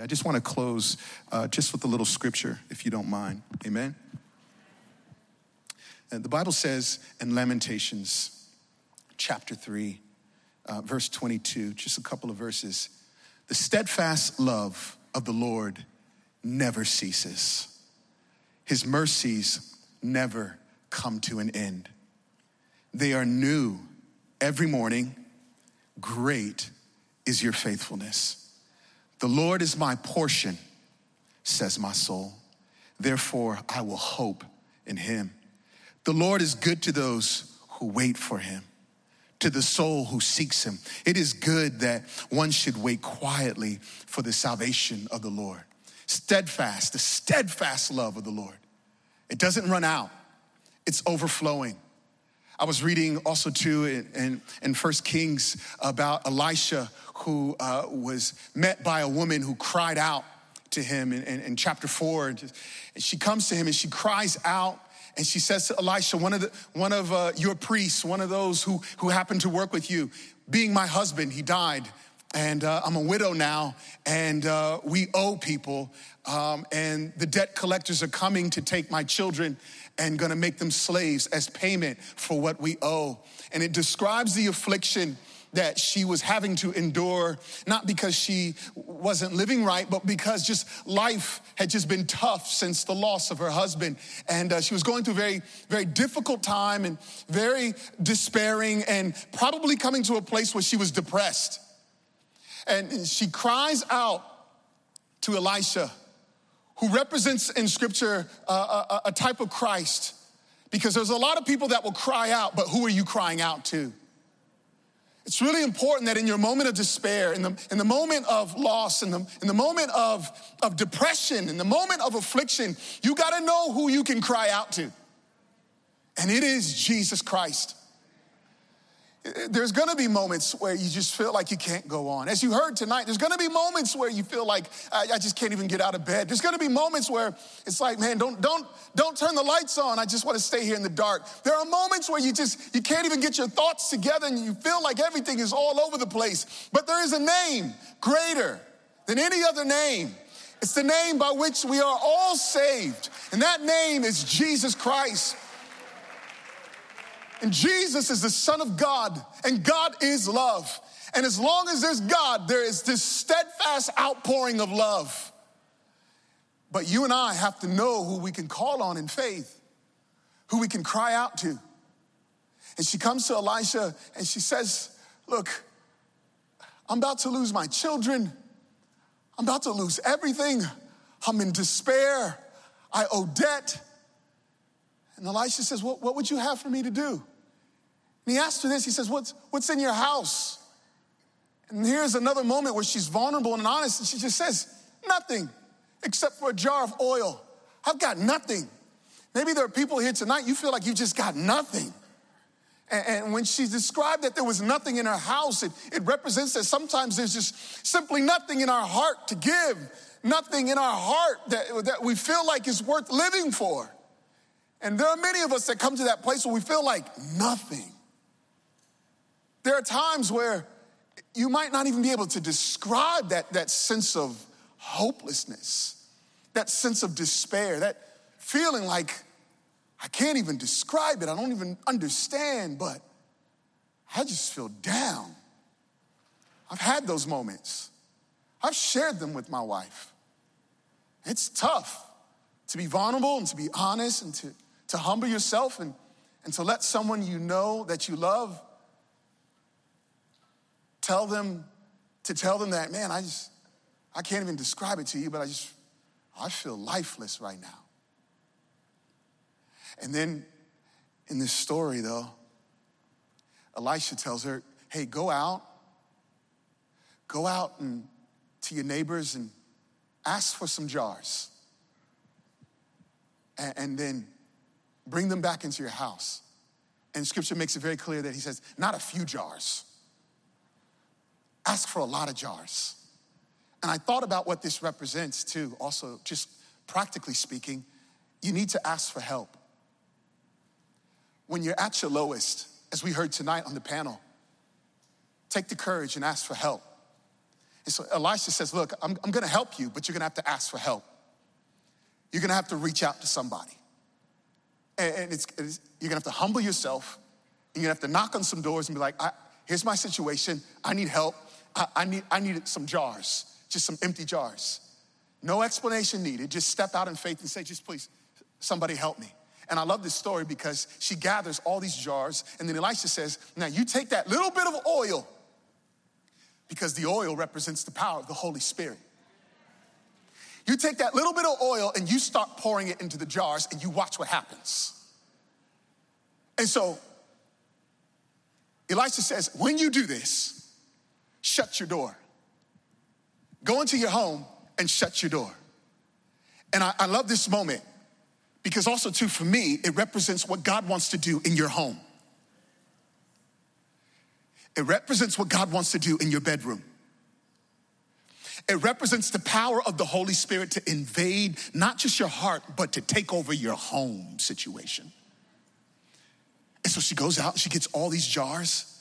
I just want to close uh, just with a little scripture, if you don't mind. Amen. And the Bible says in Lamentations chapter 3, uh, verse 22, just a couple of verses the steadfast love of the Lord never ceases, his mercies never come to an end. They are new every morning. Great is your faithfulness. The Lord is my portion, says my soul. Therefore, I will hope in him. The Lord is good to those who wait for him, to the soul who seeks him. It is good that one should wait quietly for the salvation of the Lord. Steadfast, the steadfast love of the Lord. It doesn't run out, it's overflowing. I was reading also too in, in, in 1 Kings about Elisha who uh, was met by a woman who cried out to him in, in, in chapter four. And she comes to him and she cries out and she says to Elisha, one of, the, one of uh, your priests, one of those who, who happened to work with you, being my husband, he died. And uh, I'm a widow now, and uh, we owe people. Um, and the debt collectors are coming to take my children and gonna make them slaves as payment for what we owe. And it describes the affliction that she was having to endure, not because she wasn't living right, but because just life had just been tough since the loss of her husband. And uh, she was going through a very, very difficult time and very despairing and probably coming to a place where she was depressed. And she cries out to Elisha, who represents in scripture uh, a, a type of Christ, because there's a lot of people that will cry out, but who are you crying out to? It's really important that in your moment of despair, in the, in the moment of loss, in the, in the moment of, of depression, in the moment of affliction, you gotta know who you can cry out to. And it is Jesus Christ. There's gonna be moments where you just feel like you can't go on. As you heard tonight, there's gonna be moments where you feel like I, I, just can't even get out of bed. There's gonna be moments where it's like, man, don't, don't, don't turn the lights on. I just wanna stay here in the dark. There are moments where you just, you can't even get your thoughts together and you feel like everything is all over the place. But there is a name greater than any other name. It's the name by which we are all saved. And that name is Jesus Christ. And Jesus is the Son of God, and God is love. And as long as there's God, there is this steadfast outpouring of love. But you and I have to know who we can call on in faith, who we can cry out to. And she comes to Elisha and she says, Look, I'm about to lose my children. I'm about to lose everything. I'm in despair. I owe debt. And Elisha says, What, what would you have for me to do? And he asked her this. He says, What's, what's in your house? And here's another moment where she's vulnerable and honest, and she just says, Nothing except for a jar of oil. I've got nothing. Maybe there are people here tonight, you feel like you just got nothing. And, and when she described that there was nothing in her house, it, it represents that sometimes there's just simply nothing in our heart to give, nothing in our heart that, that we feel like is worth living for. And there are many of us that come to that place where we feel like nothing. There are times where you might not even be able to describe that, that sense of hopelessness, that sense of despair, that feeling like I can't even describe it, I don't even understand, but I just feel down. I've had those moments. I've shared them with my wife. It's tough to be vulnerable and to be honest and to, to humble yourself and, and to let someone you know that you love tell them to tell them that, man, I just, I can't even describe it to you, but I just, I feel lifeless right now. And then in this story, though, Elisha tells her, hey, go out, go out and to your neighbors and ask for some jars. And, and then bring them back into your house. And scripture makes it very clear that he says, not a few jars ask for a lot of jars. And I thought about what this represents too, also, just practically speaking. You need to ask for help. When you're at your lowest, as we heard tonight on the panel, take the courage and ask for help. And so Elisha says, Look, I'm, I'm gonna help you, but you're gonna have to ask for help. You're gonna have to reach out to somebody. And, it's, it's, you're gonna have to humble yourself, and you're gonna have to knock on some doors and be like, Here's my situation. I need help. I, I, need, I need some jars, just some empty jars. No explanation needed. Just step out in faith and say, Just please, somebody help me. And I love this story because she gathers all these jars, and then Elisha says, Now you take that little bit of oil because the oil represents the power of the Holy Spirit. You take that little bit of oil and you start pouring it into the jars and you watch what happens. And so Elisha says, when you do this, shut your door. Go into your home and shut your door. And I, I love this moment because also, too, for me, it represents what God wants to do in your home. It represents what God wants to do in your bedroom. It represents the power of the Holy Spirit to invade not just your heart, but to take over your home situation. And so she goes out, she gets all these jars,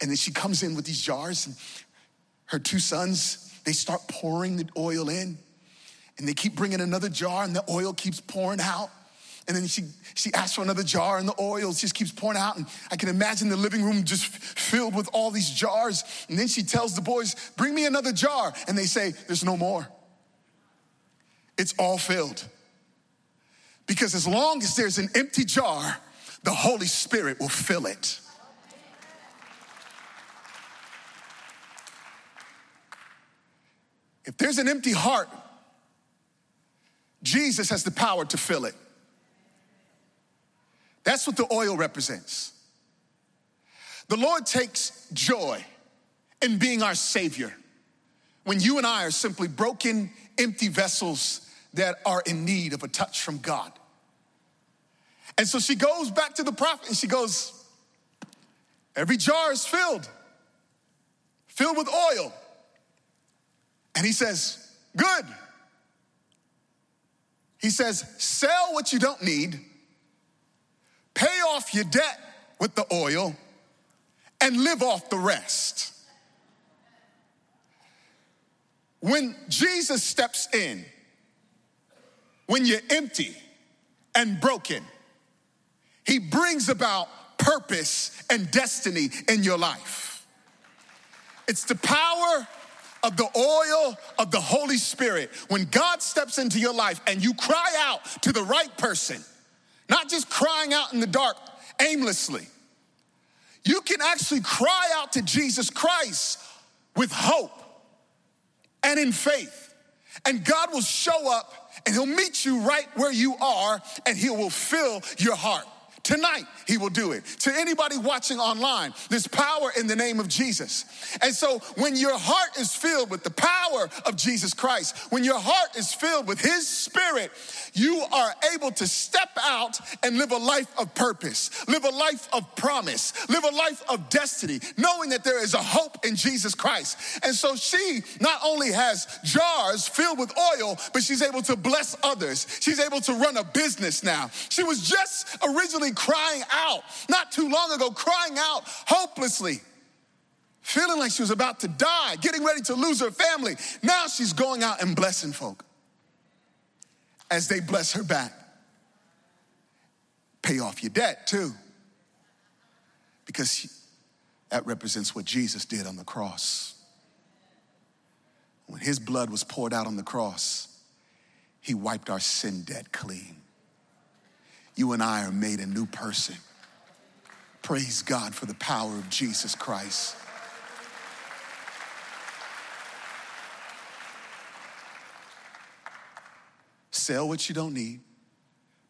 and then she comes in with these jars, and her two sons, they start pouring the oil in, and they keep bringing another jar, and the oil keeps pouring out. And then she, she asks for another jar, and the oil just keeps pouring out. And I can imagine the living room just filled with all these jars. And then she tells the boys, Bring me another jar. And they say, There's no more. It's all filled. Because as long as there's an empty jar, the Holy Spirit will fill it. If there's an empty heart, Jesus has the power to fill it. That's what the oil represents. The Lord takes joy in being our Savior when you and I are simply broken, empty vessels that are in need of a touch from God. And so she goes back to the prophet and she goes, Every jar is filled, filled with oil. And he says, Good. He says, Sell what you don't need pay off your debt with the oil, and live off the rest. When Jesus steps in, when you're empty and broken, he brings about purpose and destiny in your life. It's the power of the oil of the Holy Spirit. When God steps into your life and you cry out to the right person, not just crying out in the dark aimlessly. You can actually cry out to Jesus Christ with hope and in faith. And God will show up and He'll meet you right where you are and He will fill your heart. Tonight, he will do it. To anybody watching online, there's power in the name of Jesus. And so, when your heart is filled with the power of Jesus Christ, when your heart is filled with his spirit, you are able to step out and live a life of purpose, live a life of promise, live a life of destiny, knowing that there is a hope in Jesus Christ. And so, she not only has jars filled with oil, but she's able to bless others. She's able to run a business now. She was just originally crying out, not too long ago, crying out hopelessly, feeling like she was about to die, getting ready to lose her family. Now she's going out and blessing folk as they bless her back. Pay off your debt too, because that represents what Jesus did on the cross. When his blood was poured out on the cross, he wiped our sin debt clean you and I are made a new person. Praise God for the power of Jesus Christ. Sell what you don't need,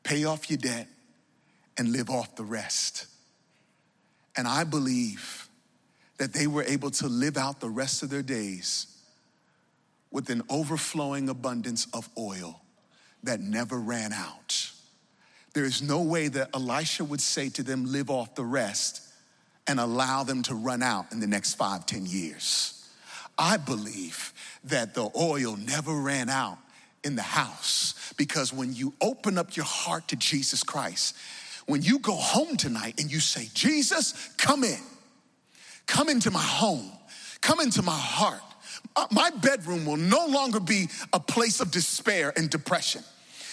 pay off your debt, and live off the rest. And I believe that they were able to live out the rest of their days with an overflowing abundance of oil that never ran out. There is no way that Elisha would say to them, live off the rest and allow them to run out in the next five, ten years. I believe that the oil never ran out in the house because when you open up your heart to Jesus Christ, when you go home tonight and you say, Jesus, come in, come into my home, come into my heart. Uh, My bedroom will no longer be a place of despair and depression.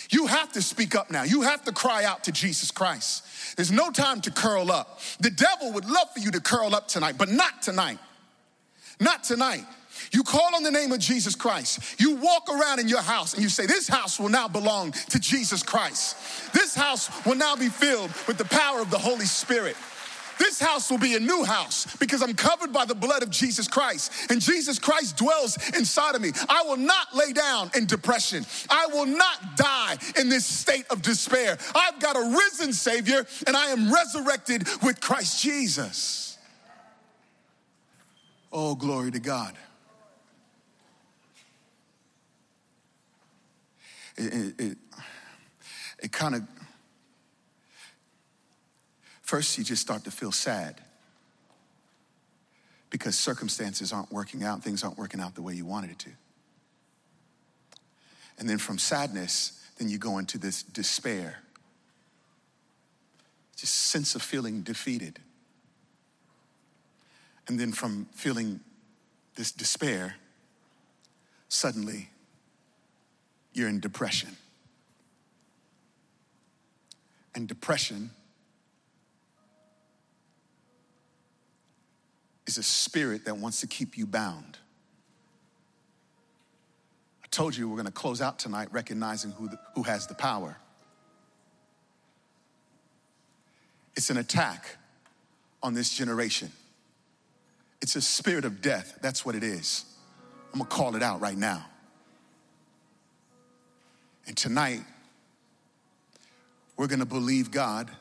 You have to speak up now. You have to cry out to Jesus Christ. There's no time to curl up. The devil would love for you to curl up tonight, but not tonight. Not tonight. You call on the name of Jesus Christ. You walk around in your house and you say, This house will now belong to Jesus Christ. This house will now be filled with the power of the Holy Spirit. This house will be a new house because I'm covered by the blood of Jesus Christ, and Jesus Christ dwells inside of me. I will not lay down in depression. I will not die in this state of despair. I've got a risen Savior, and I am resurrected with Christ Jesus. Oh, glory to God. It, it, it, it kind of First, you just start to feel sad because circumstances aren't working out, things aren't working out the way you wanted it to. And then from sadness, then you go into this despair, just sense of feeling defeated. And then from feeling this despair, suddenly you're in depression. And depression is a spirit that wants to keep you bound. I told you we're going to close out tonight recognizing who, the, who has the power. It's an attack on this generation. It's a spirit of death. That's what it is. I'm going to call it out right now. And tonight, we're going to believe God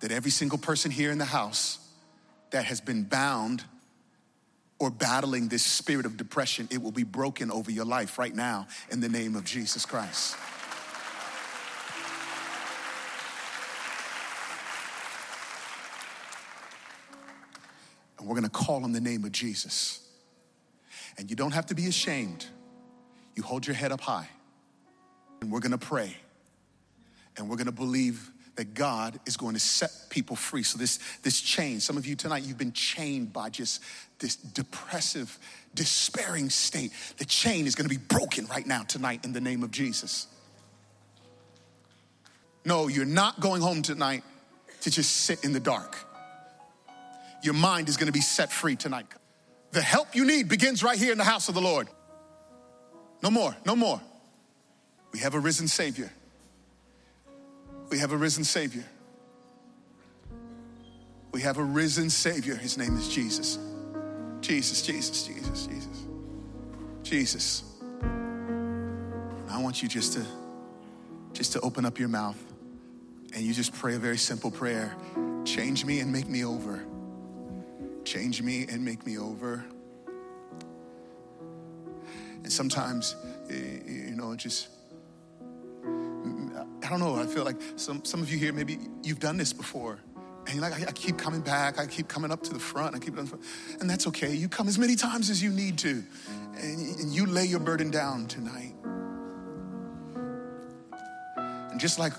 that every single person here in the house that has been bound or battling this spirit of depression, it will be broken over your life right now in the name of Jesus Christ. And we're gonna call on the name of Jesus. And you don't have to be ashamed. You hold your head up high, and we're gonna pray, and we're gonna believe that God is going to set people free. So this this chain, some of you tonight, you've been chained by just this depressive, despairing state. The chain is going to be broken right now tonight in the name of Jesus. No, you're not going home tonight to just sit in the dark. Your mind is going to be set free tonight. The help you need begins right here in the house of the Lord. No more, no more. We have a risen Savior. We have a risen Savior. We have a risen Savior. His name is Jesus. Jesus, Jesus, Jesus, Jesus. Jesus. I want you just to just to open up your mouth and you just pray a very simple prayer. Change me and make me over. Change me and make me over. And sometimes, eh, you know, just I don't know. I feel like some, some of you here, maybe you've done this before. And you're like, I, I keep coming back. I keep coming up to the front. I keep, and that's okay. You come as many times as you need to, and, and you lay your burden down tonight. And just like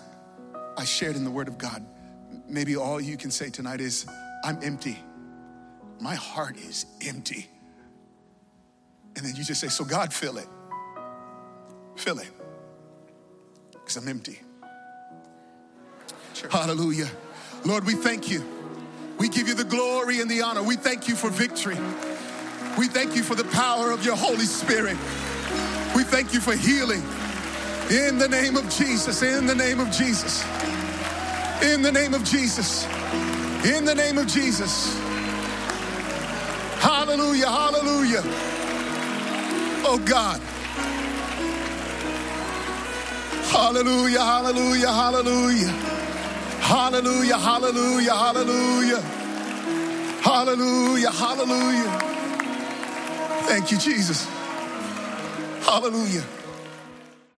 I shared in the Word of God, maybe all you can say tonight is, I'm empty. My heart is empty. And then you just say, So God, fill it. Fill it. Because I'm empty. Hallelujah. Lord, we thank you. We give you the glory and the honor. We thank you for victory. We thank you for the power of your Holy Spirit. We thank you for healing. In the name of Jesus, in the name of Jesus, in the name of Jesus, in the name of Jesus. Hallelujah, hallelujah. Oh God. Hallelujah, hallelujah, hallelujah. Hallelujah, hallelujah, hallelujah. Hallelujah, hallelujah. Thank you, Jesus. Hallelujah.